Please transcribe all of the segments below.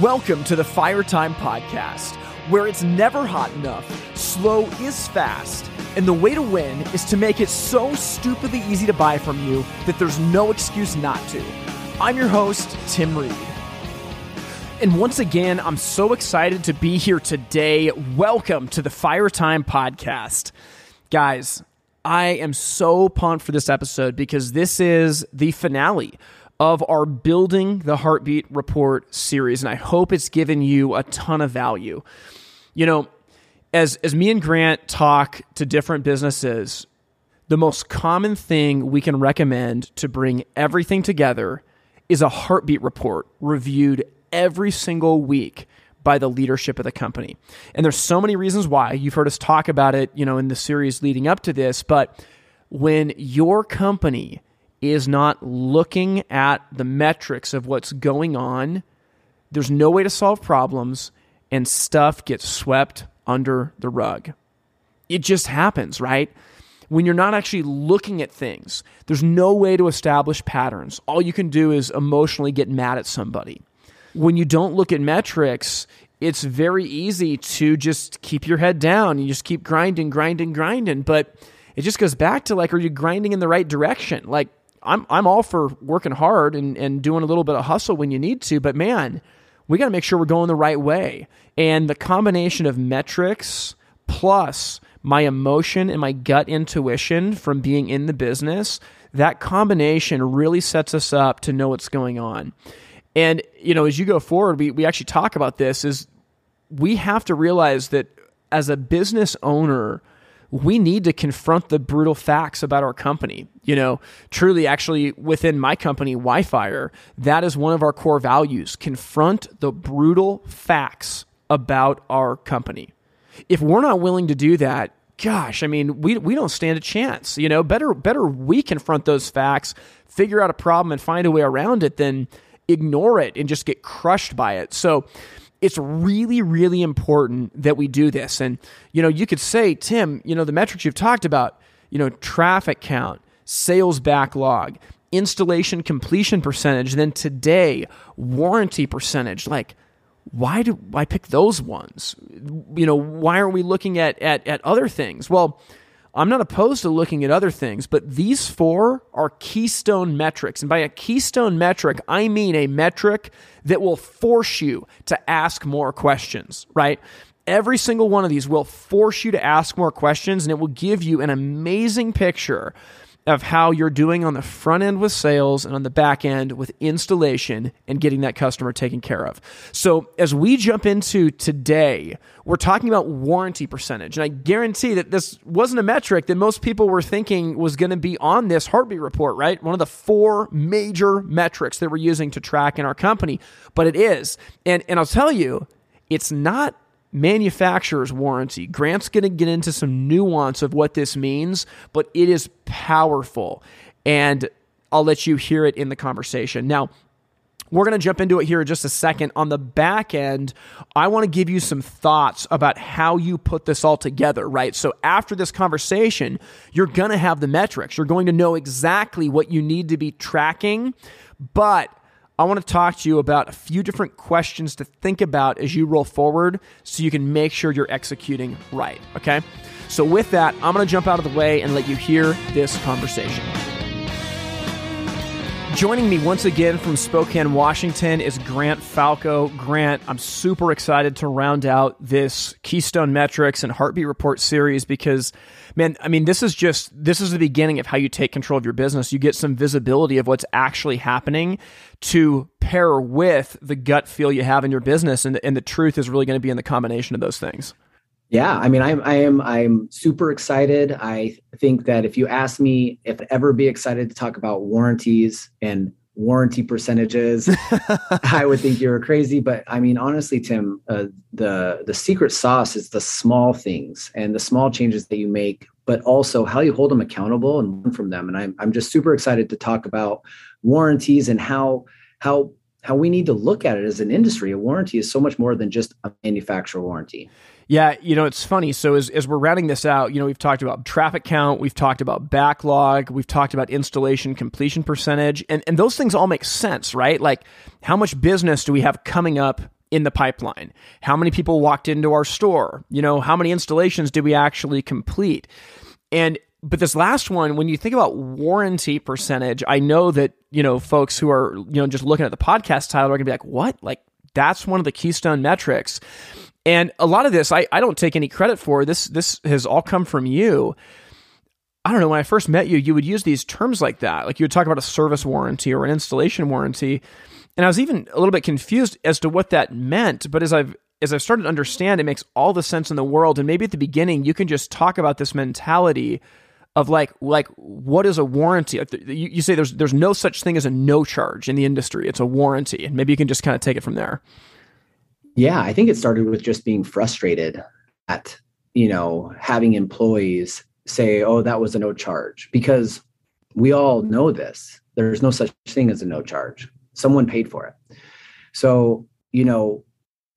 Welcome to the Fire Time Podcast, where it's never hot enough, slow is fast, and the way to win is to make it so stupidly easy to buy from you that there's no excuse not to. I'm your host, Tim Reed. And once again, I'm so excited to be here today. Welcome to the Fire Time Podcast. Guys, I am so pumped for this episode because this is the finale of our Building the Heartbeat Report series, and I hope it's given you a ton of value. You know, as, as me and Grant talk to different businesses, the most common thing we can recommend to bring everything together is a heartbeat report reviewed every single week by the leadership of the company. And there's so many reasons why. You've heard us talk about it, you know, in the series leading up to this, but when your company is not looking at the metrics of what's going on, there's no way to solve problems and stuff gets swept under the rug. It just happens, right? When you're not actually looking at things, there's no way to establish patterns. All you can do is emotionally get mad at somebody. When you don't look at metrics, it's very easy to just keep your head down. You just keep grinding, grinding, grinding. But it just goes back to like, are you grinding in the right direction? Like, I'm I'm all for working hard and, and doing a little bit of hustle when you need to, but man, we got to make sure we're going the right way. And the combination of metrics plus my emotion and my gut intuition from being in the business, that combination really sets us up to know what's going on. And you know, as you go forward, we we actually talk about this is we have to realize that as a business owner, we need to confront the brutal facts about our company. You know, truly, actually, within my company, Wi-Fire, that is one of our core values. Confront the brutal facts about our company. If we're not willing to do that, gosh, I mean, we, we don't stand a chance. You know, better better we confront those facts, figure out a problem, and find a way around it than ignore it and just get crushed by it. So it's really, really important that we do this. And, you know, you could say, Tim, you know, the metrics you've talked about, you know, traffic count, sales backlog, installation completion percentage, then today, warranty percentage. Like, why do I pick those ones? You know, why aren't we looking at, at, at other things? Well, I'm not opposed to looking at other things, but these four are keystone metrics. And by a keystone metric, I mean a metric that will force you to ask more questions, right? Every single one of these will force you to ask more questions and it will give you an amazing picture of how you're doing on the front end with sales and on the back end with installation and getting that customer taken care of. So, as we jump into today, we're talking about warranty percentage. And I guarantee that this wasn't a metric that most people were thinking was going to be on this heartbeat report, right? One of the four major metrics that we're using to track in our company, but it is. And, and I'll tell you, it's not manufacturer's warranty. Grant's going to get into some nuance of what this means, but it is powerful. And I'll let you hear it in the conversation. Now, we're going to jump into it here in just a second. On the back end, I want to give you some thoughts about how you put this all together, right? So, after this conversation, you're going to have the metrics. You're going to know exactly what you need to be tracking, but I want to talk to you about a few different questions to think about as you roll forward so you can make sure you're executing right. Okay. So, with that, I'm going to jump out of the way and let you hear this conversation. Joining me once again from Spokane, Washington is Grant Falco. Grant, I'm super excited to round out this Keystone Metrics and Heartbeat Report series because, man, I mean, this is just, this is the beginning of how you take control of your business. You get some visibility of what's actually happening to pair with the gut feel you have in your business. And, and the truth is really going to be in the combination of those things. Yeah, I mean, I'm I am I'm super excited. I think that if you ask me if I'd ever be excited to talk about warranties and warranty percentages, I would think you're crazy. But I mean, honestly, Tim, uh, the the secret sauce is the small things and the small changes that you make, but also how you hold them accountable and learn from them. And I'm I'm just super excited to talk about warranties and how how how we need to look at it as an industry. A warranty is so much more than just a manufacturer warranty. Yeah, you know, it's funny. So as, as we're rounding this out, you know, we've talked about traffic count, we've talked about backlog, we've talked about installation completion percentage, and, and those things all make sense, right? Like how much business do we have coming up in the pipeline? How many people walked into our store? You know, how many installations did we actually complete? And but this last one, when you think about warranty percentage, I know that, you know, folks who are, you know, just looking at the podcast title are gonna be like, what? Like that's one of the keystone metrics. And a lot of this I, I don't take any credit for. This this has all come from you. I don't know, when I first met you, you would use these terms like that. Like you would talk about a service warranty or an installation warranty. And I was even a little bit confused as to what that meant. But as I've as I've started to understand, it makes all the sense in the world. And maybe at the beginning, you can just talk about this mentality of like like what is a warranty? You, say there's there's no such thing as a no charge in the industry. It's a warranty, and maybe you can just kind of take it from there. Yeah, I think it started with just being frustrated at you know having employees say, "Oh, that was a no charge," because we all know this. There's no such thing as a no charge. Someone paid for it. So you know,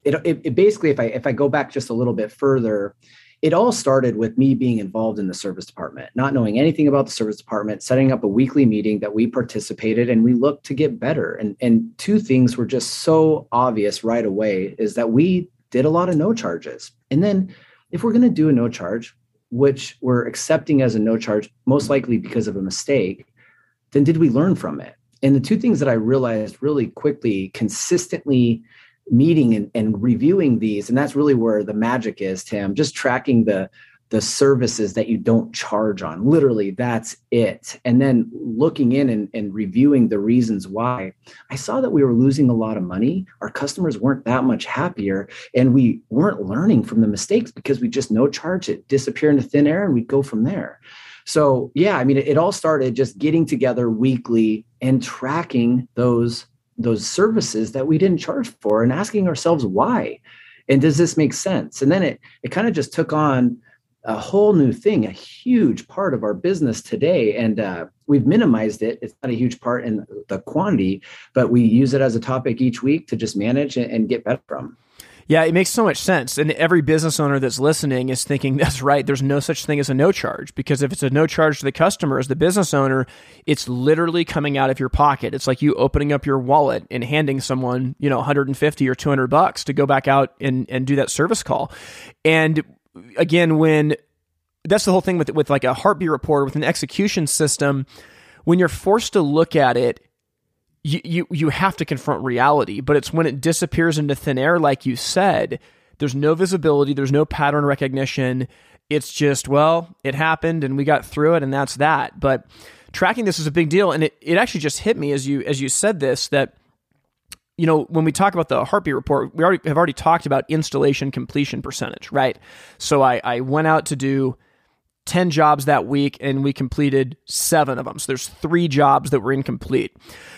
it, it, it basically, if I if I go back just a little bit further, it all started with me being involved in the service department, not knowing anything about the service department, setting up a weekly meeting that we participated and we looked to get better. And, and two things were just so obvious right away is that we did a lot of no charges. And then if we're going to do a no charge, which we're accepting as a no charge, most likely because of a mistake, then did we learn from it? And the two things that I realized really quickly, consistently meeting and, and reviewing these and that's really where the magic is tim just tracking the the services that you don't charge on. Literally that's it. And then looking in and, and reviewing the reasons why. I saw that we were losing a lot of money. Our customers weren't that much happier. And we weren't learning from the mistakes because we just no charge. It disappear into thin air and we go from there so yeah i mean it, it all started just getting together weekly and tracking those those services that we didn't charge for and asking ourselves why. And does this make sense? And then it it kind of just took on a whole new thing a huge part of our business today. And uh, we've minimized it. It's not a huge part in the quantity but we use it as a topic each week to just manage and get better from yeah, it makes so much sense. And every business owner that's listening is thinking, that's right, there's no such thing as a no charge. Because if it's a no charge to the customer, as the business owner, it's literally coming out of your pocket. It's like you opening up your wallet and handing someone, you know, 150 or 200 bucks to go back out and, and do that service call. And again, when that's the whole thing with, with like a heartbeat report, with an execution system, when you're forced to look at it you, you have to confront reality but it's when it disappears into thin air like you said there's no visibility there's no pattern recognition. It's just well it happened and we got through it and that's that. But tracking this is a big deal and it, it actually just hit me as you as you said this that you know when we talk about the heartbeat report we already have already talked about installation completion percentage right? So i i went out to do 10 jobs that week and we completed seven of them. So there's three jobs that were incomplete.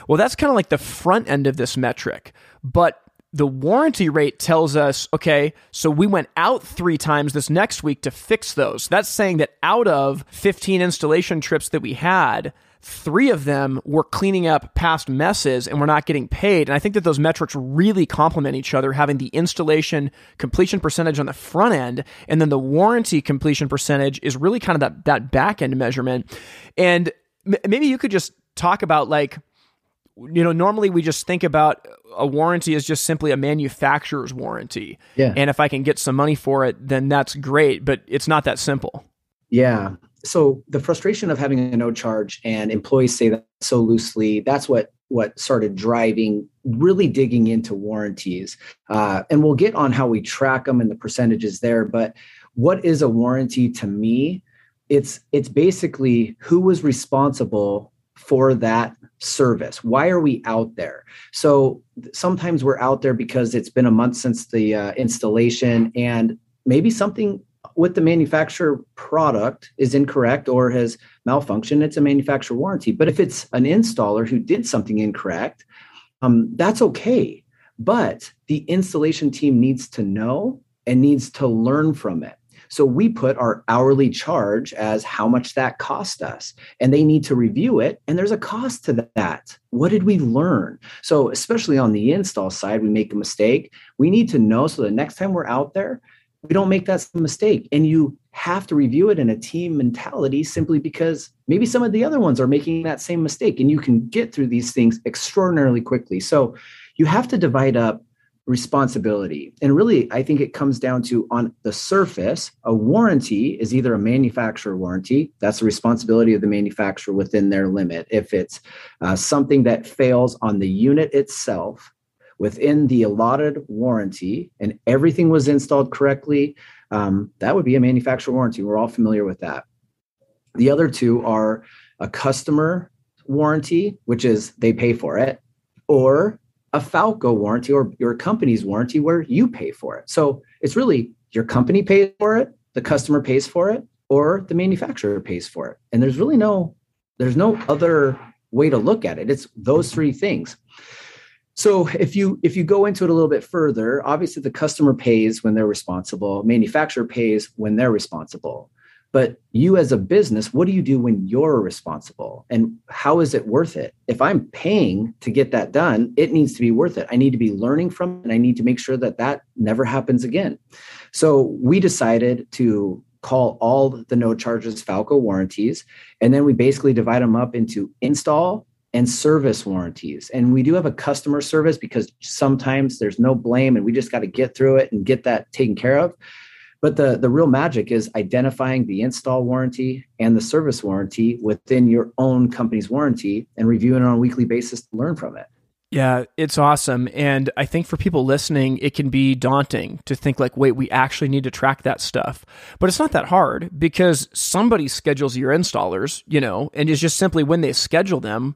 Well, that's kind of like the front end of this metric. But the warranty rate tells us, okay, so we went out three times this next week to fix those. That's saying that out of 15 installation trips that we had, three of them were cleaning up past messes and we're not getting paid. And I think that those metrics really complement each other, having the installation completion percentage on the front end, and then the warranty completion percentage is really kind of that, that back end measurement. And m- maybe you could just talk about like, you know, normally we just think about a warranty as just simply a manufacturer's warranty. Yeah. And if I can get some money for it, then that's great, but it's not that simple. Yeah so the frustration of having a no charge and employees say that so loosely that's what what started driving really digging into warranties. Uh, and we'll get on how we track them and the percentages there but what is a warranty to me? It's it's basically who was responsible for that service. Why are we out there? So sometimes we're out there because it's been a month since the uh, installation and maybe something with the manufacturer product is incorrect or has malfunctioned, it's a manufacturer warranty. But if it's an installer who did something incorrect, um, that's okay. But the installation team needs to know and needs to learn from it. So we put our hourly charge as how much that cost us, and they need to review it. And there's a cost to that. What did we learn? So, especially on the install side, we make a mistake. We need to know so the next time we're out there, we don't make that mistake. And you have to review it in a team mentality simply because maybe some of the other ones are making that same mistake and you can get through these things extraordinarily quickly. So you have to divide up responsibility. And really, I think it comes down to on the surface, a warranty is either a manufacturer warranty, that's the responsibility of the manufacturer within their limit. If it's uh, something that fails on the unit itself within the allotted warranty and everything was installed correctly, um, that would be a manufacturer warranty. We're all familiar with that. The other two are a customer warranty, which is they pay for it, or a Falco warranty or your company's warranty where you pay for it. So it's really your company pays for it, the customer pays for it, or the manufacturer pays for it. And there's really no there's no other way to look at it. It's those three things. So if you if you go into it a little bit further, obviously the customer pays when they're responsible, manufacturer pays when they're responsible. But you as a business, what do you do when you're responsible? And how is it worth it? If I'm paying to get that done, it needs to be worth it. I need to be learning from it and I need to make sure that that never happens again. So we decided to call all the no charges Falco warranties. And then we basically divide them up into install and service warranties. And we do have a customer service because sometimes there's no blame and we just got to get through it and get that taken care of. But the, the real magic is identifying the install warranty and the service warranty within your own company's warranty and reviewing it on a weekly basis to learn from it. Yeah, it's awesome. And I think for people listening, it can be daunting to think, like, wait, we actually need to track that stuff. But it's not that hard because somebody schedules your installers, you know, and it's just simply when they schedule them,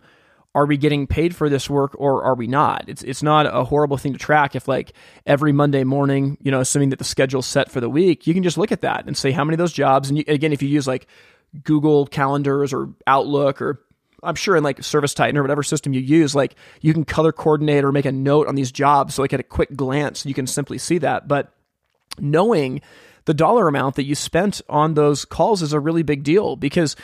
are we getting paid for this work or are we not? It's it's not a horrible thing to track if like every Monday morning, you know, assuming that the schedule's set for the week, you can just look at that and say how many of those jobs. And you, again, if you use like Google calendars or Outlook or I'm sure in like ServiceTitan or whatever system you use, like you can color coordinate or make a note on these jobs. So like at a quick glance, you can simply see that. But knowing the dollar amount that you spent on those calls is a really big deal because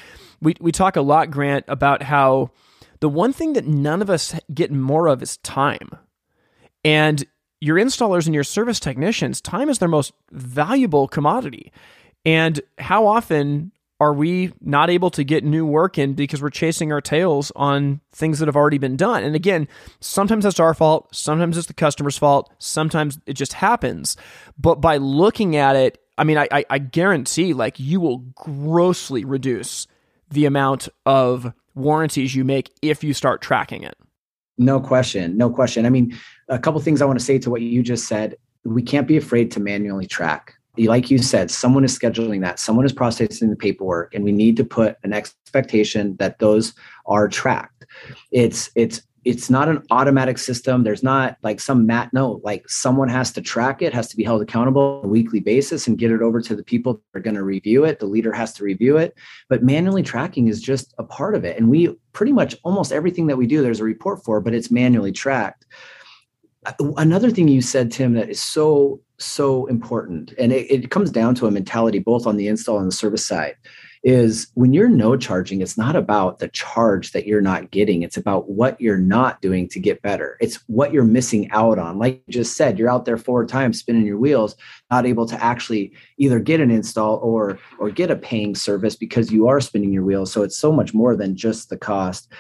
we, we talk a lot, Grant, about how the one thing that none of us get more of is time. And your installers and your service technicians, time is their most valuable commodity. And how often are we not able to get new work in because we're chasing our tails on things that have already been done? And again, sometimes that's our fault, sometimes it's the customer's fault, sometimes it just happens. But by looking at it, I mean, I, I, guarantee like you will grossly reduce the amount of warranties you make if you start tracking it. No question. No question. I mean, a couple things I want to say to what you just said. We can't be afraid to manually track. Like you said, someone is scheduling that, someone is processing the paperwork, and we need to put an expectation that those are tracked. It's it's it's not an automatic system. There's not like some mat. No, like someone has to track it, has to be held accountable on a weekly basis and get it over to the people that are going to review it. The leader has to review it. But manually tracking is just a part of it. And we pretty much almost everything that we do, there's a report for, but it's manually tracked. Uh, another thing you said, Tim, that is so, so important. And it, it comes down to a mentality both on the install and the service side is when you're no charging, it's not about the charge that you're not getting. It's about what you're not doing to get better. It's what you're missing out on. Like you just said, you're out there four times spinning your wheels, not able to actually either get an install or or get a paying service because you are spinning your wheels. So it's so much more than just the cost.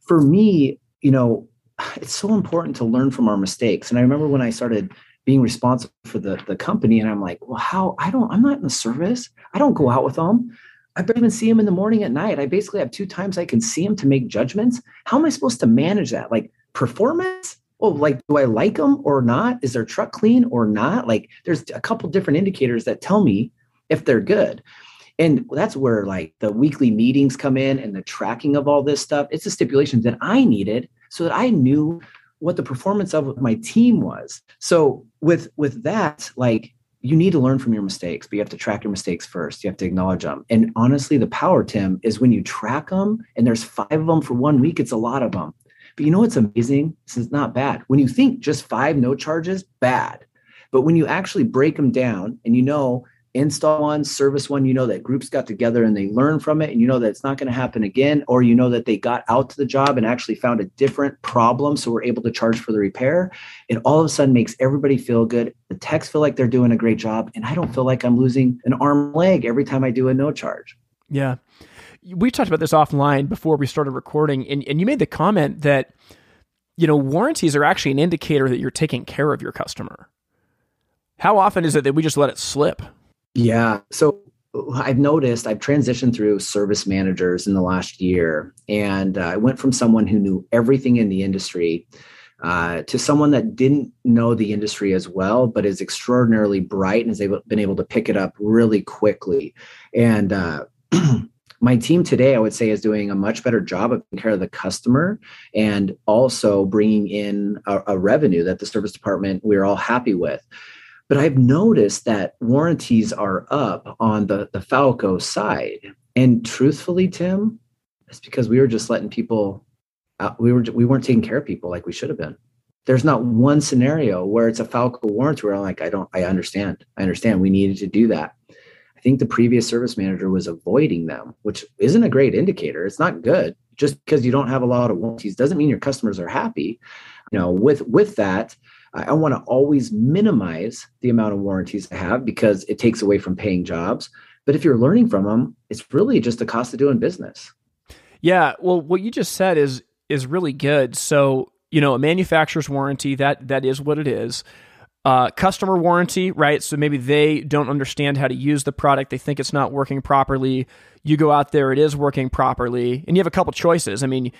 For me, you know, it's so important to learn from our mistakes. And I remember when I started being responsible for the, the company and I'm like, well, how I don't, I'm not in the service. I don't go out with them. I barely even see him in the morning at night. I basically have two times I can see him to make judgments. How am I supposed to manage that? Like performance? Oh, like do I like them or not? Is their truck clean or not? Like there's a couple different indicators that tell me if they're good. And that's where like the weekly meetings come in and the tracking of all this stuff. It's a stipulation that I needed so that I knew what the performance of my team was. So with with that, like you need to learn from your mistakes, but you have to track your mistakes first. You have to acknowledge them. And honestly, the power, Tim, is when you track them and there's five of them for one week, it's a lot of them. But you know what's amazing? This is not bad. When you think just five no charges, bad. But when you actually break them down and you know install one, service one, you know that groups got together and they learn from it, and you know that it's not going to happen again, or you know that they got out to the job and actually found a different problem, so we're able to charge for the repair. It all of a sudden makes everybody feel good. The techs feel like they're doing a great job, and I don't feel like I'm losing an arm leg every time I do a no charge. Yeah. We talked about this offline before we started recording, and, and you made the comment that you know, warranties are actually an indicator that you're taking care of your customer. How often is it that we just let it slip? Yeah. So I've noticed I've transitioned through service managers in the last year, and uh, I went from someone who knew everything in the industry uh, to someone that didn't know the industry as well, but is extraordinarily bright and has able, been able to pick it up really quickly. And uh, my team today, I would say, is doing a much better job of taking care of the customer and also bringing in a, a revenue that the service department we're all happy with. But I've noticed that warranties are up on the, the Falco side. And truthfully, Tim, it's because we were just letting people uh, we were we weren't taking care of people like we should have been. There's not one scenario where it's a Falco warranty where I'm like, I don't, I understand, I understand. We needed to do that. I think the previous service manager was avoiding them, which isn't a great indicator. It's not good. Just because you don't have a lot of warranties doesn't mean your customers are happy. You know, with with that, I, I want to always minimize the amount of warranties I have because it takes away from paying jobs. But if you're learning from them, it's really just the cost of doing business. Yeah, well, what you just said is is really good. So, you know, a manufacturer's warranty, that that is what it is. Uh, customer warranty, right? So maybe they don't understand how to use the product. They think it's not working properly. You go out there, it is working properly, and you have a couple choices. I mean,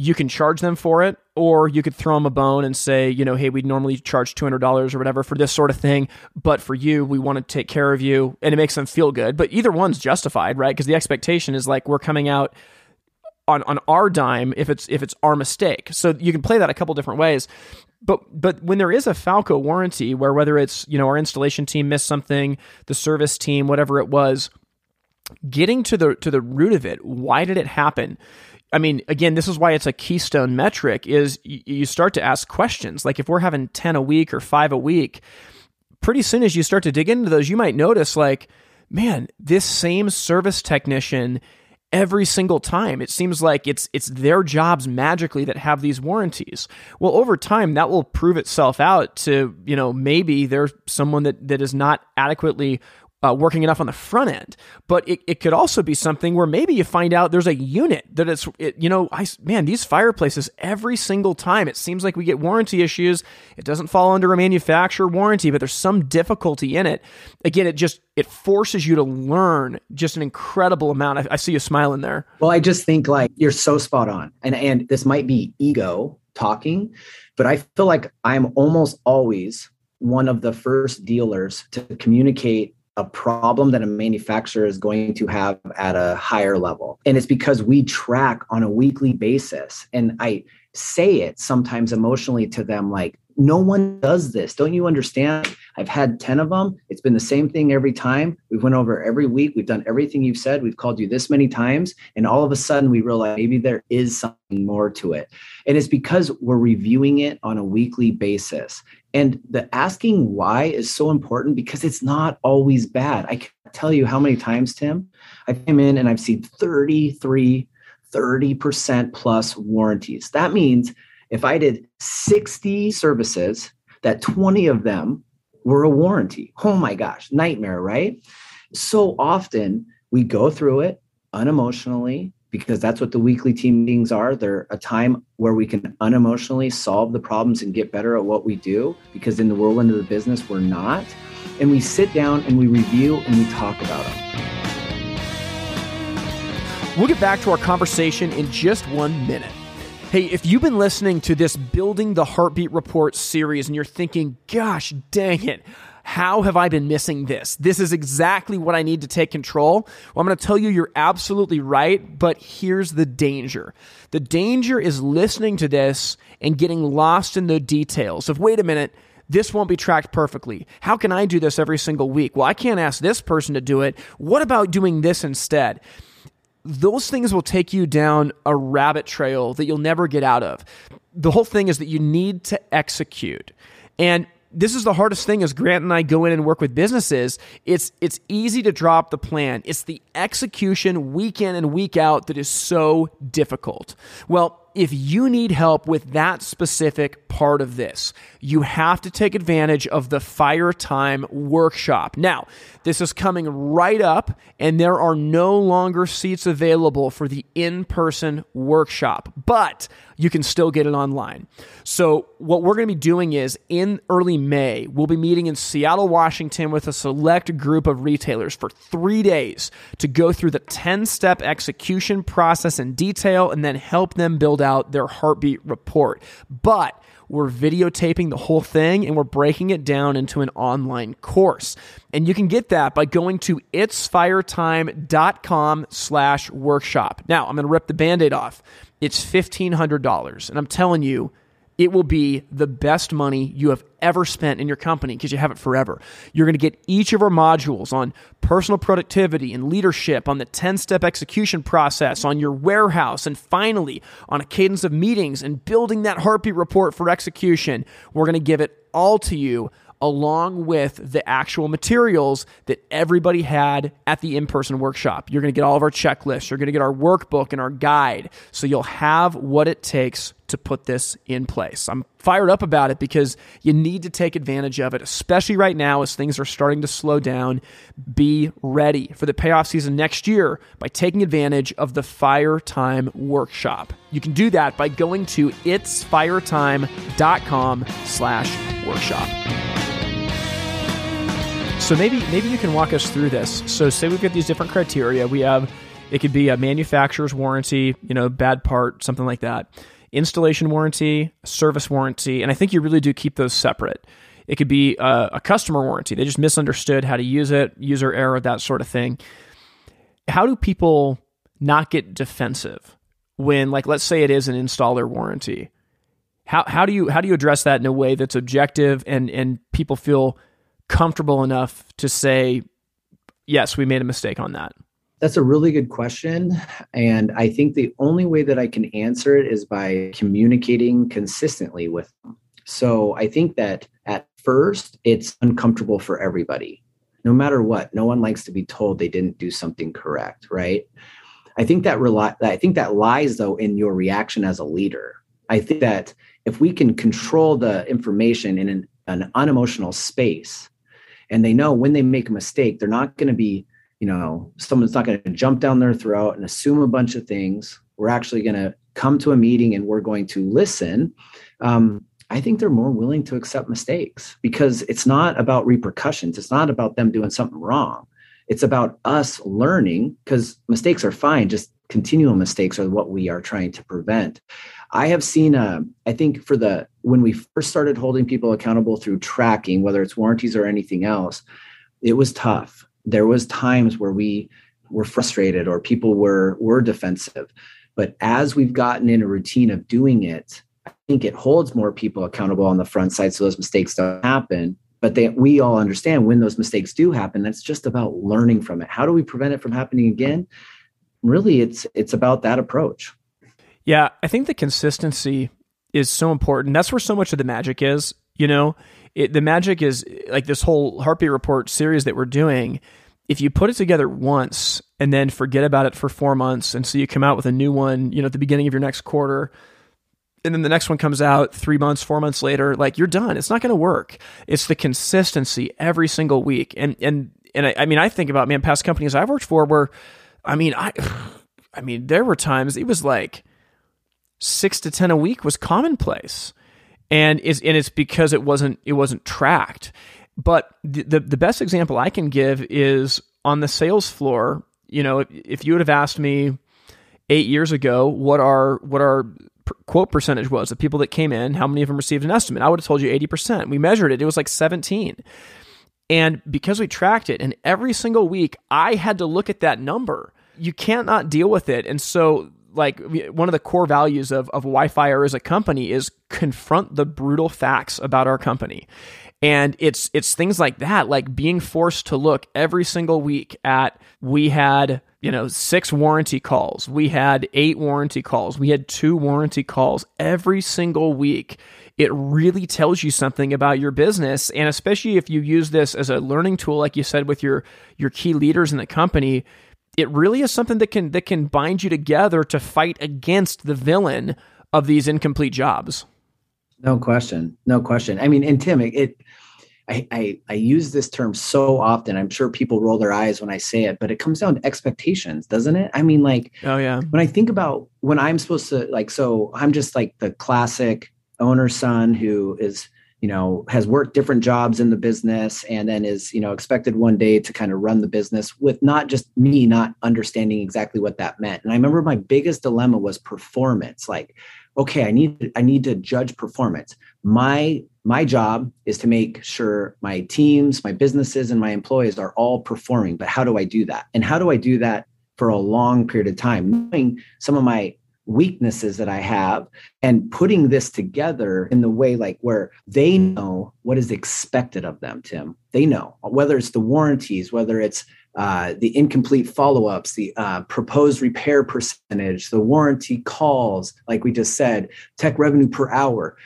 you can charge them for it, or you could throw them a bone and say, you know, hey, we'd normally charge $200 or whatever for this sort of thing, but for you, we want to take care of you, and it makes them feel good. But either one's justified, right? Because the expectation is like we're coming out on on our dime if it's if it's our mistake. So you can play that a couple different ways. But but when there is a Falco warranty where whether it's, you know, our installation team missed something, the service team, whatever it was, getting to the to the root of it, why did it happen? I mean, again, this is why it's a keystone metric is you start to ask questions. Like if we're having 10 a week or 5 a week, pretty soon as you start to dig into those, you might notice like, man, this same service technician every single time. It seems like it's it's their jobs magically that have these warranties. Well, over time that will prove itself out to, you know, maybe there's someone that that is not adequately uh, working enough on the front end. But it, it could also be something where maybe you find out there's a unit that it's, it, you know, I, man, these fireplaces, every single time it seems like we get warranty issues. It doesn't fall under a manufacturer warranty, but there's some difficulty in it. Again, it just, it forces you to learn just an incredible amount. I, I see you smiling there. Well, I just think like you're so spot on. And, and this might be ego talking, but I feel like I'm almost always one of the first dealers to communicate a problem that a manufacturer is going to have at a higher level. And it's because we track on a weekly basis. And I say it sometimes emotionally to them like, no one does this. Don't you understand? I've had 10 of them. It's been the same thing every time. We've went over every week. We've done everything you've said. We've called you this many times. And all of a sudden we realize maybe there is something more to it. And it's because we're reviewing it on a weekly basis. And the asking why is so important because it's not always bad. I can tell you how many times, Tim, I came in and I've seen 33, 30% plus warranties. That means if I did 60 services, that 20 of them were a warranty. Oh my gosh, nightmare, right? So often we go through it unemotionally, because that's what the weekly team meetings are. They're a time where we can unemotionally solve the problems and get better at what we do because in the whirlwind of the business, we're not. And we sit down and we review and we talk about them. We'll get back to our conversation in just one minute. Hey, if you've been listening to this Building the Heartbeat Report series and you're thinking, gosh dang it, how have I been missing this? This is exactly what I need to take control. Well, I'm going to tell you you're absolutely right, but here's the danger. The danger is listening to this and getting lost in the details of, wait a minute, this won't be tracked perfectly. How can I do this every single week? Well, I can't ask this person to do it. What about doing this instead? Those things will take you down a rabbit trail that you'll never get out of. The whole thing is that you need to execute. And this is the hardest thing as Grant and I go in and work with businesses. It's it's easy to drop the plan. It's the execution week in and week out that is so difficult. Well, if you need help with that specific part of this, you have to take advantage of the Fire Time workshop. Now, this is coming right up, and there are no longer seats available for the in person workshop, but you can still get it online. So, what we're going to be doing is in early May, we'll be meeting in Seattle, Washington with a select group of retailers for three days to go through the 10 step execution process in detail and then help them build out their heartbeat report. But we're videotaping the whole thing and we're breaking it down into an online course. And you can get that by going to itsfiretime.com slash workshop. Now, I'm going to rip the band-aid off. It's $1,500. And I'm telling you, it will be the best money you have ever spent in your company because you have it forever. You're going to get each of our modules on personal productivity and leadership, on the 10 step execution process, on your warehouse, and finally on a cadence of meetings and building that heartbeat report for execution. We're going to give it all to you along with the actual materials that everybody had at the in person workshop. You're going to get all of our checklists, you're going to get our workbook and our guide. So you'll have what it takes to put this in place. I'm fired up about it because you need to take advantage of it, especially right now as things are starting to slow down. Be ready for the payoff season next year by taking advantage of the Fire Time Workshop. You can do that by going to itsfiretime.com slash workshop. So maybe maybe you can walk us through this. So say we've got these different criteria. We have it could be a manufacturer's warranty, you know, bad part, something like that. Installation warranty, service warranty, and I think you really do keep those separate. It could be a, a customer warranty. They just misunderstood how to use it, user error, that sort of thing. How do people not get defensive when like let's say it is an installer warranty? How how do you how do you address that in a way that's objective and and people feel comfortable enough to say, yes, we made a mistake on that? That's a really good question. And I think the only way that I can answer it is by communicating consistently with them. So I think that at first, it's uncomfortable for everybody. No matter what, no one likes to be told they didn't do something correct, right? I think that rely, I think that lies though in your reaction as a leader. I think that if we can control the information in an, an unemotional space, and they know when they make a mistake, they're not going to be, you know, someone's not going to jump down their throat and assume a bunch of things. We're actually going to come to a meeting and we're going to listen. Um, I think they're more willing to accept mistakes because it's not about repercussions. It's not about them doing something wrong. It's about us learning because mistakes are fine. Just continual mistakes are what we are trying to prevent. I have seen, uh, I think for the, when we first started holding people accountable through tracking, whether it's warranties or anything else, it was tough. There was times where we were frustrated or people were, were defensive. But as we've gotten in a routine of doing it, I think it holds more people accountable on the front side so those mistakes don't happen. But we all understand when those mistakes do happen, that's just about learning from it. How do we prevent it from happening again? Really, it's it's about that approach. Yeah, I think the consistency is so important. That's where so much of the magic is. You know, it, the magic is like this whole heartbeat report series that we're doing. If you put it together once and then forget about it for four months, and so you come out with a new one, you know, at the beginning of your next quarter, and then the next one comes out three months, four months later, like you're done. It's not going to work. It's the consistency every single week. And and and I, I mean, I think about man, past companies I've worked for where, I mean, I, I mean, there were times it was like six to ten a week was commonplace, and it's and it's because it wasn't it wasn't tracked. But the, the, the best example I can give is on the sales floor. You know, if, if you would have asked me eight years ago what our what our quote percentage was of people that came in, how many of them received an estimate, I would have told you eighty percent. We measured it; it was like seventeen. And because we tracked it, and every single week I had to look at that number, you can't not deal with it. And so like one of the core values of, of Wi-Fire as a company is confront the brutal facts about our company. And it's it's things like that, like being forced to look every single week at we had, you know, six warranty calls, we had eight warranty calls, we had two warranty calls every single week. It really tells you something about your business. And especially if you use this as a learning tool, like you said, with your your key leaders in the company, it really is something that can that can bind you together to fight against the villain of these incomplete jobs. No question. No question. I mean, and Tim, it, it I, I, I use this term so often. I'm sure people roll their eyes when I say it, but it comes down to expectations, doesn't it? I mean, like, oh yeah. When I think about when I'm supposed to like, so I'm just like the classic owner son who is you know has worked different jobs in the business and then is you know expected one day to kind of run the business with not just me not understanding exactly what that meant. And i remember my biggest dilemma was performance like okay i need i need to judge performance. My my job is to make sure my teams my businesses and my employees are all performing but how do i do that? And how do i do that for a long period of time? Knowing some of my weaknesses that I have and putting this together in the way like where they know what is expected of them, Tim. They know whether it's the warranties, whether it's uh, the incomplete follow-ups, the uh, proposed repair percentage, the warranty calls, like we just said, tech revenue per hour.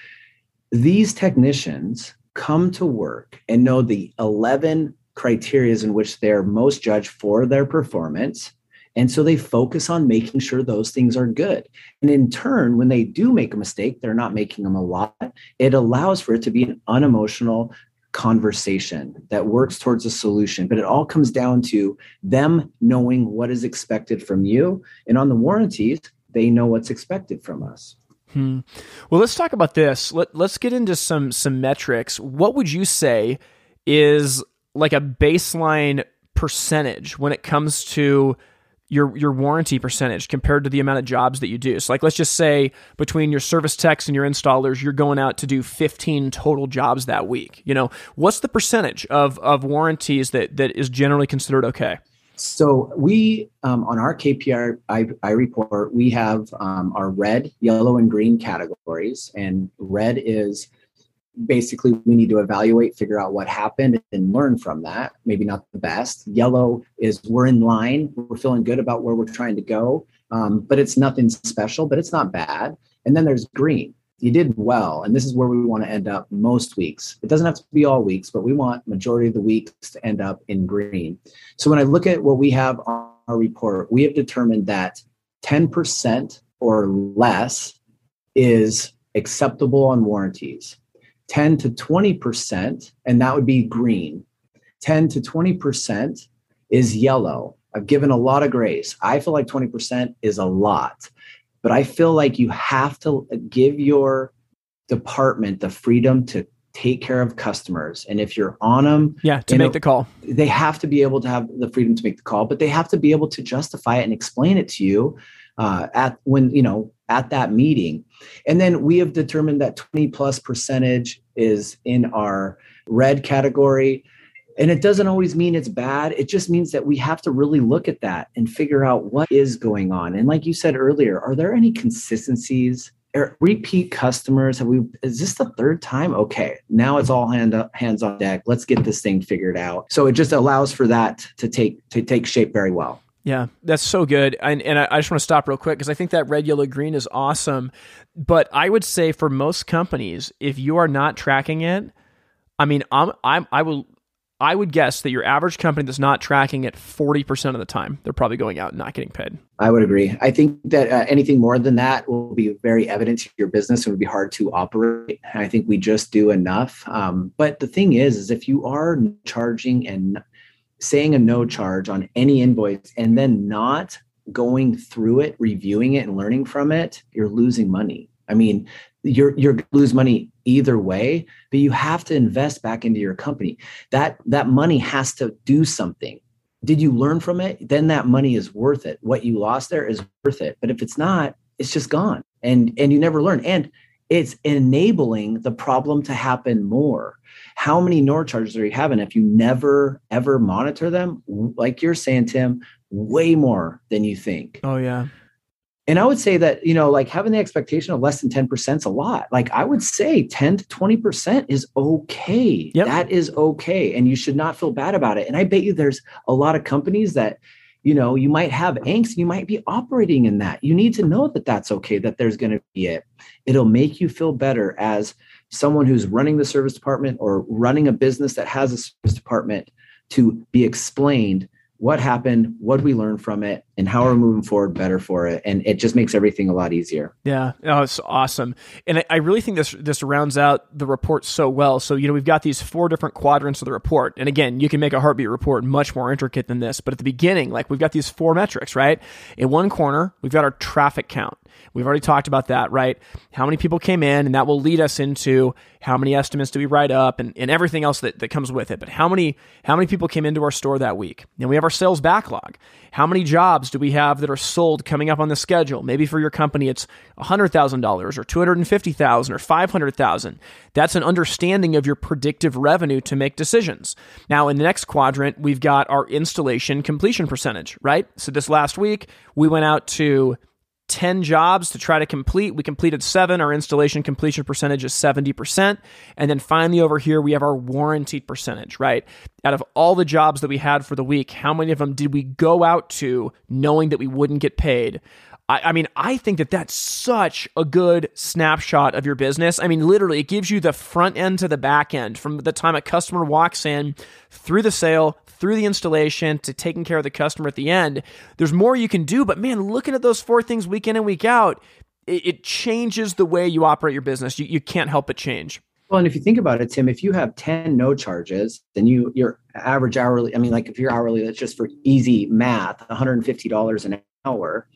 These technicians come to work and know the 11 criterias in which they're most judged for their performance and so they focus on making sure those things are good. And in turn, when they do make a mistake, they're not making them a lot. It allows for it to be an unemotional conversation that works towards a solution. But it all comes down to them knowing what is expected from you. And on the warranties, they know what's expected from us. Hmm. Well, let's talk about this. Let, let's get into some some metrics. What would you say is like a baseline percentage when it comes to your your warranty percentage compared to the amount of jobs that you do. So like let's just say between your service techs and your installers, you're going out to do 15 total jobs that week. You know, what's the percentage of of warranties that that is generally considered okay? So we um, on our KPI I, I report we have um, our red, yellow, and green categories, and red is basically we need to evaluate figure out what happened and learn from that. Maybe not the best. Yellow is we're in line. We're feeling good about where we're trying to go. Um, but it's nothing special but it's not bad. And then there's green. You did well and this is where we want to end up most weeks. It doesn't have to be all weeks but we want majority of the weeks to end up in green. So when i look at what we have on our report we have determined that 10% or less is acceptable on warranties 10 to 20%, and that would be green. 10 to 20% is yellow. I've given a lot of grace. I feel like 20% is a lot, but I feel like you have to give your department the freedom to take care of customers. And if you're on them, yeah, to make know, the call, they have to be able to have the freedom to make the call, but they have to be able to justify it and explain it to you uh, at when you know at that meeting. And then we have determined that 20 plus percentage is in our red category. And it doesn't always mean it's bad. It just means that we have to really look at that and figure out what is going on. And like you said earlier, are there any consistencies? Er, repeat customers have we is this the third time okay now it's all hand up, hands on deck let's get this thing figured out so it just allows for that to take to take shape very well yeah, that's so good. And, and I, just want to stop real quick because I think that red, yellow, green is awesome. But I would say for most companies, if you are not tracking it, I mean, I'm, I'm, I will, I would guess that your average company that's not tracking it 40% of the time, they're probably going out and not getting paid. I would agree. I think that uh, anything more than that will be very evident to your business and would be hard to operate. And I think we just do enough. Um, but the thing is, is if you are charging and saying a no charge on any invoice and then not going through it, reviewing it and learning from it, you're losing money. I mean, you're you're lose money either way, but you have to invest back into your company. That that money has to do something. Did you learn from it? Then that money is worth it. What you lost there is worth it. But if it's not, it's just gone. And and you never learn. And it's enabling the problem to happen more how many NOR charges are you having if you never ever monitor them? Like you're saying, Tim, way more than you think. Oh yeah. And I would say that, you know, like having the expectation of less than 10% is a lot. Like I would say 10 to 20% is okay. Yep. That is okay. And you should not feel bad about it. And I bet you there's a lot of companies that, you know, you might have angst, you might be operating in that. You need to know that that's okay, that there's going to be it. It'll make you feel better as someone who's running the service department or running a business that has a service department to be explained what happened, what we learned from it, and how are we're moving forward better for it. And it just makes everything a lot easier. Yeah, oh, it's awesome. And I, I really think this this rounds out the report so well. So you know we've got these four different quadrants of the report, and again, you can make a heartbeat report much more intricate than this. But at the beginning, like we've got these four metrics, right? In one corner, we've got our traffic count. We've already talked about that, right? How many people came in, and that will lead us into how many estimates do we write up and, and everything else that, that comes with it. But how many how many people came into our store that week? And we have our sales backlog. How many jobs do we have that are sold coming up on the schedule? Maybe for your company it's $100,000 or 250,000 or 500,000. That's an understanding of your predictive revenue to make decisions. Now in the next quadrant, we've got our installation completion percentage, right? So this last week, we went out to 10 jobs to try to complete. We completed seven. Our installation completion percentage is 70%. And then finally, over here, we have our warranty percentage, right? Out of all the jobs that we had for the week, how many of them did we go out to knowing that we wouldn't get paid? I, I mean, I think that that's such a good snapshot of your business. I mean, literally, it gives you the front end to the back end from the time a customer walks in through the sale, through the installation to taking care of the customer at the end. There's more you can do, but man, looking at those four things week in and week out, it, it changes the way you operate your business. You, you can't help but change. Well, and if you think about it, Tim, if you have 10 no charges, then you your average hourly, I mean, like if you're hourly, that's just for easy math, $150 an hour,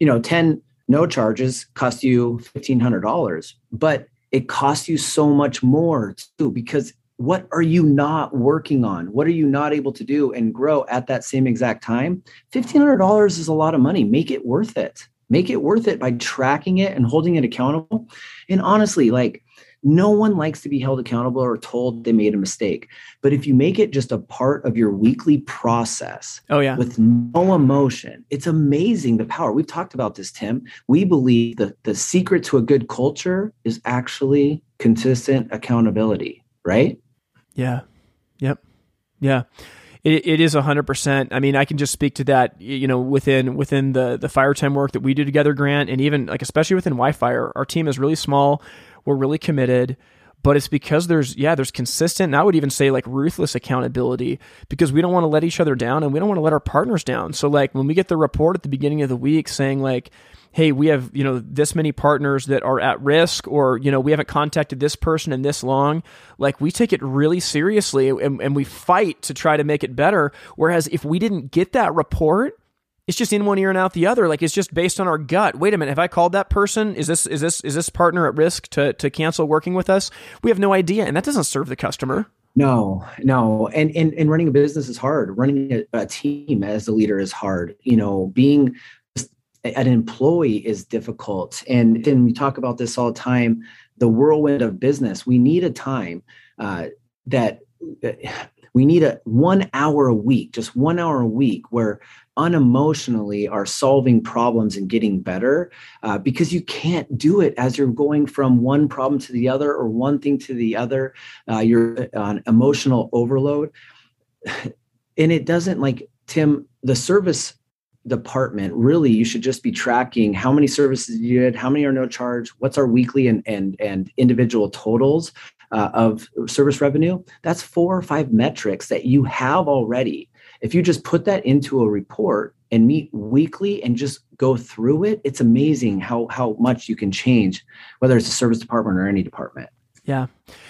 you know, 10 no charges cost you $1,500, but it costs you so much more too, because what are you not working on? What are you not able to do and grow at that same exact time? $1,500 is a lot of money. Make it worth it. Make it worth it by tracking it and holding it accountable. And honestly, like no one likes to be held accountable or told they made a mistake. But if you make it just a part of your weekly process oh, yeah. with no emotion, it's amazing the power. We've talked about this, Tim. We believe that the secret to a good culture is actually consistent accountability, right? Yeah. Yep. Yeah. It, it is hundred percent. I mean, I can just speak to that. You know, within within the the fire time work that we do together, Grant, and even like especially within Wi-Fire, our, our team is really small. We're really committed but it's because there's yeah there's consistent and i would even say like ruthless accountability because we don't want to let each other down and we don't want to let our partners down so like when we get the report at the beginning of the week saying like hey, we have, you know, this many partners that are at risk or, you know, we haven't contacted this person in this long. Like we take it really seriously and, and we fight to try to make it better. Whereas if we didn't get that report, it's just in one ear and out the other. Like it's just based on our gut. Wait a minute, have I called that person? Is this is this is this partner at risk to to cancel working with us? We have no idea, and that doesn't serve the customer. No, no, and and and running a business is hard. Running a, a team as a leader is hard. You know, being an employee is difficult. And then we talk about this all the time the whirlwind of business. We need a time uh, that we need a one hour a week, just one hour a week where unemotionally are solving problems and getting better uh, because you can't do it as you're going from one problem to the other or one thing to the other. Uh, you're on emotional overload. And it doesn't like, Tim, the service department really you should just be tracking how many services you did how many are no charge what's our weekly and and and individual totals uh, of service revenue that's four or five metrics that you have already if you just put that into a report and meet weekly and just go through it it's amazing how how much you can change whether it's a service department or any department yeah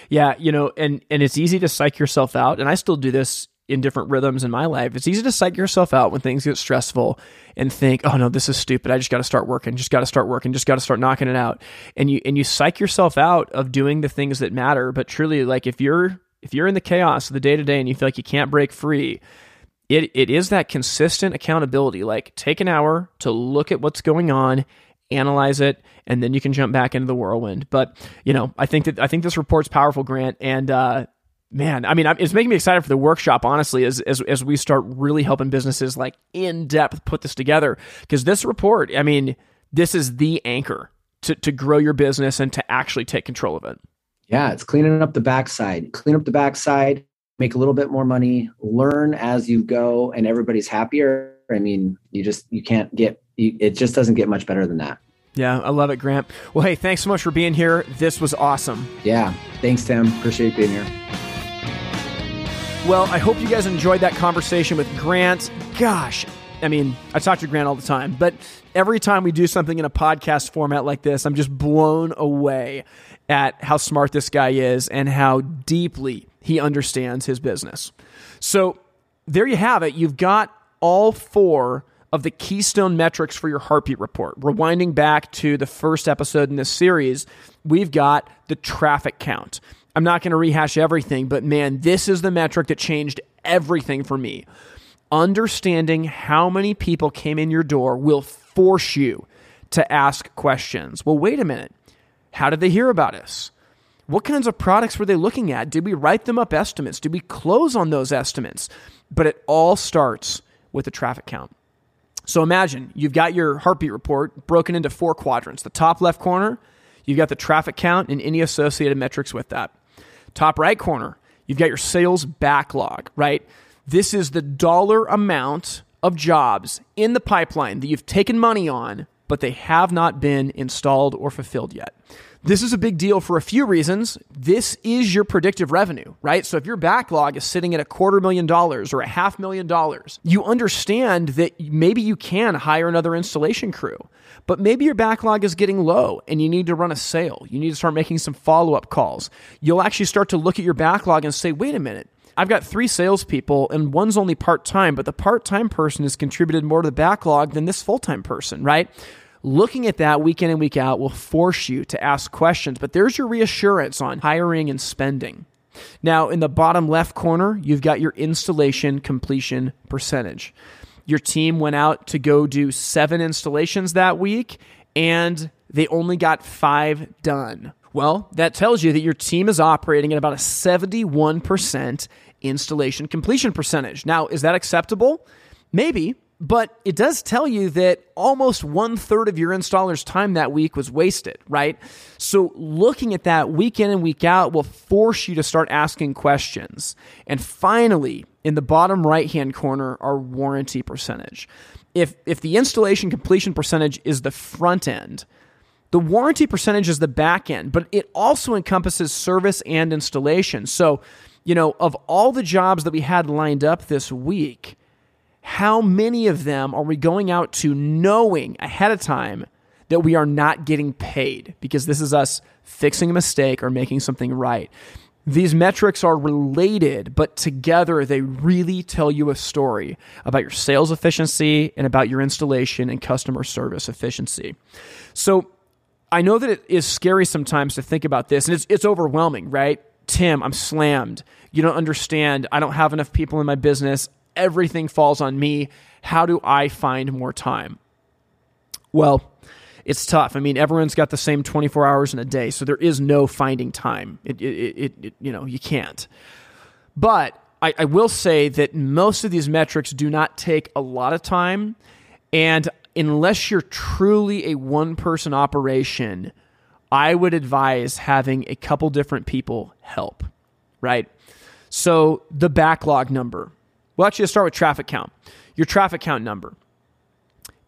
yeah you know and and it's easy to psych yourself out and i still do this in different rhythms in my life. It's easy to psych yourself out when things get stressful and think, "Oh no, this is stupid. I just got to start working. Just got to start working. Just got to start knocking it out." And you and you psych yourself out of doing the things that matter. But truly, like if you're if you're in the chaos of the day to day and you feel like you can't break free, it it is that consistent accountability. Like take an hour to look at what's going on analyze it, and then you can jump back into the whirlwind. But you know, I think that I think this report's powerful, Grant, and uh, man, I mean, it's making me excited for the workshop, honestly, as, as, as we start really helping businesses like in depth put this together. Because this report, I mean, this is the anchor to, to grow your business and to actually take control of it. Yeah, it's cleaning up the backside. Clean up the backside, make a little bit more money, learn as you go, and everybody's happier. I mean, you just, you can't get, you, it just doesn't get much better than that. Yeah, I love it, Grant. Well, hey, thanks so much for being here. This was awesome. Yeah, thanks, Tim. Appreciate being here. Well, I hope you guys enjoyed that conversation with Grant. gosh, I mean, I talk to Grant all the time, but every time we do something in a podcast format like this, I'm just blown away at how smart this guy is and how deeply he understands his business. So there you have it. You've got all four of the keystone metrics for your heartbeat report. Rewinding back to the first episode in this series, we've got the traffic count. I'm not going to rehash everything, but man, this is the metric that changed everything for me. Understanding how many people came in your door will force you to ask questions. Well, wait a minute. How did they hear about us? What kinds of products were they looking at? Did we write them up estimates? Did we close on those estimates? But it all starts with the traffic count. So imagine you've got your heartbeat report broken into four quadrants. The top left corner, you've got the traffic count and any associated metrics with that. Top right corner, you've got your sales backlog, right? This is the dollar amount of jobs in the pipeline that you've taken money on, but they have not been installed or fulfilled yet. This is a big deal for a few reasons. This is your predictive revenue, right? So if your backlog is sitting at a quarter million dollars or a half million dollars, you understand that maybe you can hire another installation crew, but maybe your backlog is getting low and you need to run a sale. You need to start making some follow up calls. You'll actually start to look at your backlog and say, wait a minute. I've got three salespeople, and one's only part time, but the part time person has contributed more to the backlog than this full time person, right? Looking at that week in and week out will force you to ask questions, but there's your reassurance on hiring and spending. Now, in the bottom left corner, you've got your installation completion percentage. Your team went out to go do seven installations that week, and they only got five done. Well, that tells you that your team is operating at about a 71% installation completion percentage. Now, is that acceptable? Maybe, but it does tell you that almost one third of your installer's time that week was wasted, right? So looking at that week in and week out will force you to start asking questions. And finally, in the bottom right hand corner, our warranty percentage. If, if the installation completion percentage is the front end, the warranty percentage is the back end, but it also encompasses service and installation. So, you know, of all the jobs that we had lined up this week, how many of them are we going out to knowing ahead of time that we are not getting paid because this is us fixing a mistake or making something right? These metrics are related, but together they really tell you a story about your sales efficiency and about your installation and customer service efficiency. So I know that it is scary sometimes to think about this, and it's, it's overwhelming, right? Tim, I'm slammed. You don't understand. I don't have enough people in my business everything falls on me. How do I find more time? Well, it's tough. I mean, everyone's got the same 24 hours in a day, so there is no finding time. It, it, it, it you know, you can't. But I, I will say that most of these metrics do not take a lot of time. And unless you're truly a one person operation, I would advise having a couple different people help, right? So the backlog number, well, actually, let's start with traffic count. Your traffic count number.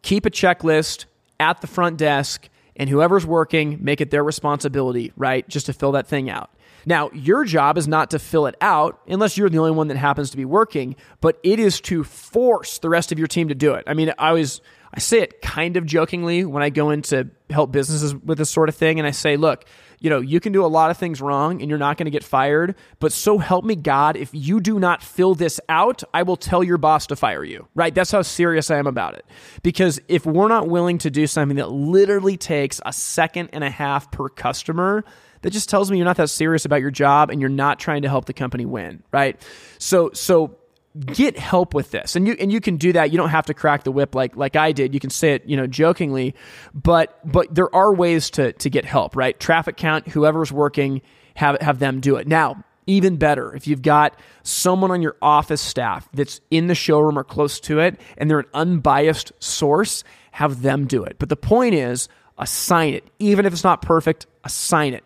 Keep a checklist at the front desk, and whoever's working, make it their responsibility, right? Just to fill that thing out. Now, your job is not to fill it out unless you're the only one that happens to be working, but it is to force the rest of your team to do it. I mean, I always I say it kind of jokingly when I go in to help businesses with this sort of thing and I say, look, you know, you can do a lot of things wrong and you're not going to get fired. But so help me God, if you do not fill this out, I will tell your boss to fire you, right? That's how serious I am about it. Because if we're not willing to do something that literally takes a second and a half per customer, that just tells me you're not that serious about your job and you're not trying to help the company win, right? So, so get help with this. And you and you can do that. You don't have to crack the whip like like I did. You can say it you know jokingly but but there are ways to to get help right? Traffic count whoever's working have have them do it. Now even better if you've got someone on your office staff that's in the showroom or close to it and they're an unbiased source have them do it. But the point is assign it. Even if it's not perfect assign it.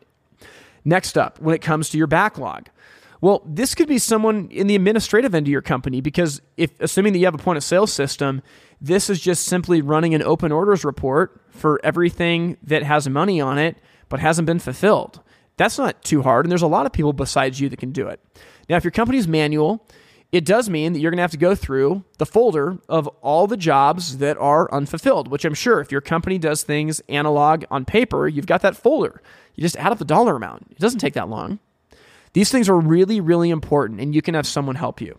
Next up when it comes to your backlog well, this could be someone in the administrative end of your company because if assuming that you have a point of sale system, this is just simply running an open orders report for everything that has money on it but hasn't been fulfilled. That's not too hard, and there's a lot of people besides you that can do it. Now, if your company's manual, it does mean that you're going to have to go through the folder of all the jobs that are unfulfilled, which I'm sure if your company does things analog on paper, you've got that folder. You just add up the dollar amount. It doesn't take that long. These things are really, really important, and you can have someone help you.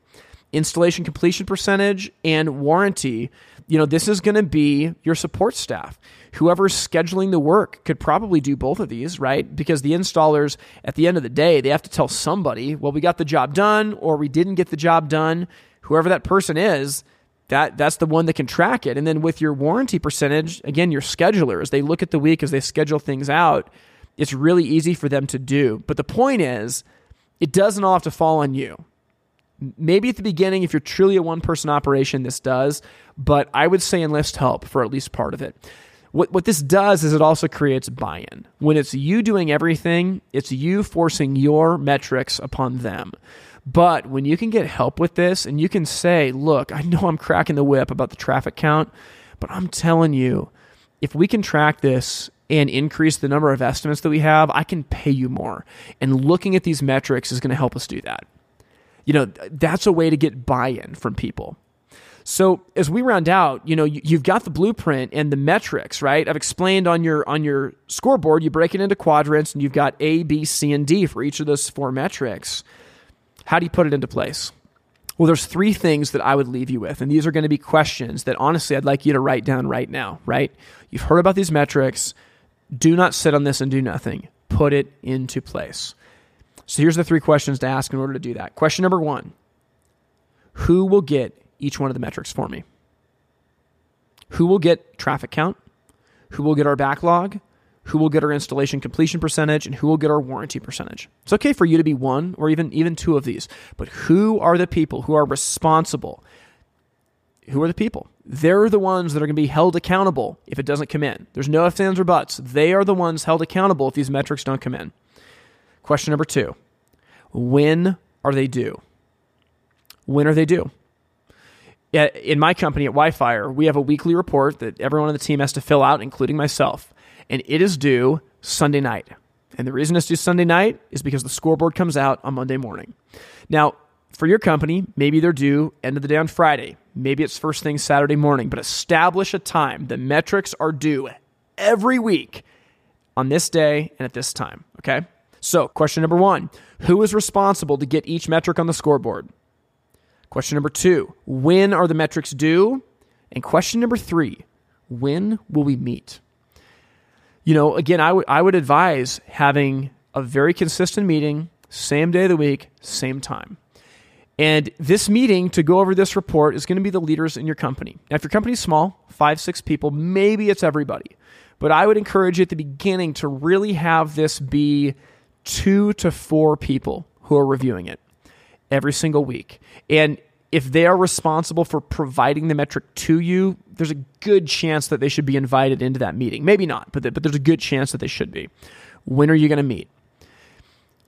Installation completion percentage and warranty, you know, this is going to be your support staff. Whoever's scheduling the work could probably do both of these, right? Because the installers, at the end of the day, they have to tell somebody, well, we got the job done or we didn't get the job done. Whoever that person is, that that's the one that can track it. And then with your warranty percentage, again, your schedulers, they look at the week as they schedule things out. It's really easy for them to do. But the point is, it doesn't all have to fall on you. Maybe at the beginning, if you're truly a one person operation, this does, but I would say enlist help for at least part of it. What, what this does is it also creates buy in. When it's you doing everything, it's you forcing your metrics upon them. But when you can get help with this and you can say, look, I know I'm cracking the whip about the traffic count, but I'm telling you, if we can track this and increase the number of estimates that we have, I can pay you more. And looking at these metrics is going to help us do that. You know, that's a way to get buy in from people. So as we round out, you know, you've got the blueprint and the metrics, right? I've explained on your on your scoreboard, you break it into quadrants and you've got A, B, C, and D for each of those four metrics. How do you put it into place? Well, there's three things that I would leave you with, and these are going to be questions that honestly I'd like you to write down right now, right? You've heard about these metrics. Do not sit on this and do nothing. Put it into place. So here's the three questions to ask in order to do that. Question number one Who will get each one of the metrics for me? Who will get traffic count? Who will get our backlog? Who will get our installation completion percentage? And who will get our warranty percentage? It's okay for you to be one or even, even two of these, but who are the people who are responsible? Who are the people? They're the ones that are going to be held accountable if it doesn't come in. There's no ifs, ands, or buts. They are the ones held accountable if these metrics don't come in. Question number two When are they due? When are they due? In my company at Wi-Fire, we have a weekly report that everyone on the team has to fill out, including myself, and it is due Sunday night. And the reason it's due Sunday night is because the scoreboard comes out on Monday morning. Now, for your company, maybe they're due end of the day on Friday. Maybe it's first thing Saturday morning, but establish a time. The metrics are due every week on this day and at this time. Okay. So, question number one Who is responsible to get each metric on the scoreboard? Question number two When are the metrics due? And question number three When will we meet? You know, again, I, w- I would advise having a very consistent meeting, same day of the week, same time. And this meeting to go over this report is going to be the leaders in your company. Now, if your company is small, five, six people, maybe it's everybody. But I would encourage you at the beginning to really have this be two to four people who are reviewing it every single week. And if they are responsible for providing the metric to you, there's a good chance that they should be invited into that meeting. Maybe not, but, but there's a good chance that they should be. When are you going to meet?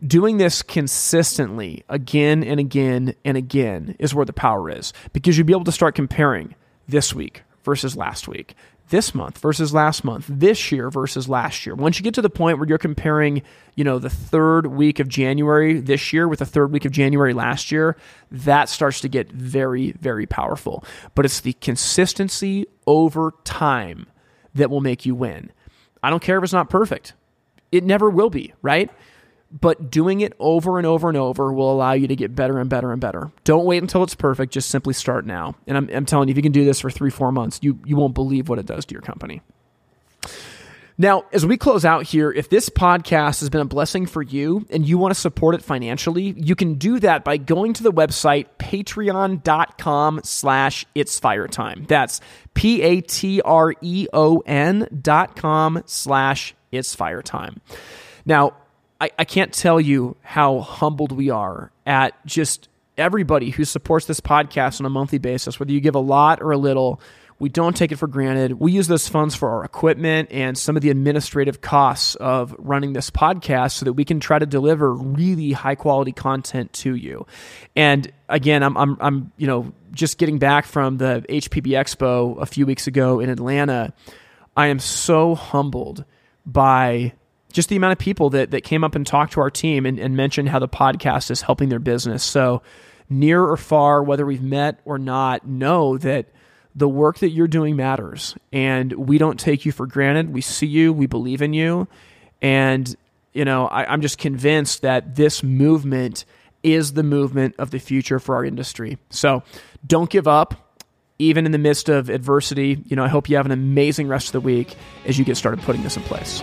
Doing this consistently again and again and again is where the power is because you'll be able to start comparing this week versus last week, this month versus last month, this year versus last year. Once you get to the point where you're comparing, you know, the third week of January this year with the third week of January last year, that starts to get very, very powerful. But it's the consistency over time that will make you win. I don't care if it's not perfect. It never will be, right? But doing it over and over and over will allow you to get better and better and better. Don't wait until it's perfect. Just simply start now. And I'm, I'm telling you, if you can do this for three, four months, you, you won't believe what it does to your company. Now, as we close out here, if this podcast has been a blessing for you and you want to support it financially, you can do that by going to the website patreon.com slash it's fire time. That's P-A-T-R-E-O-N dot com slash it's fire time. Now, I, I can't tell you how humbled we are at just everybody who supports this podcast on a monthly basis, whether you give a lot or a little. We don't take it for granted. We use those funds for our equipment and some of the administrative costs of running this podcast so that we can try to deliver really high quality content to you. And again, I'm, I'm, I'm you know, just getting back from the HPB Expo a few weeks ago in Atlanta. I am so humbled by just the amount of people that, that came up and talked to our team and, and mentioned how the podcast is helping their business. So near or far, whether we've met or not, know that the work that you're doing matters. And we don't take you for granted. We see you, we believe in you. And, you know, I, I'm just convinced that this movement is the movement of the future for our industry. So don't give up, even in the midst of adversity. You know, I hope you have an amazing rest of the week as you get started putting this in place.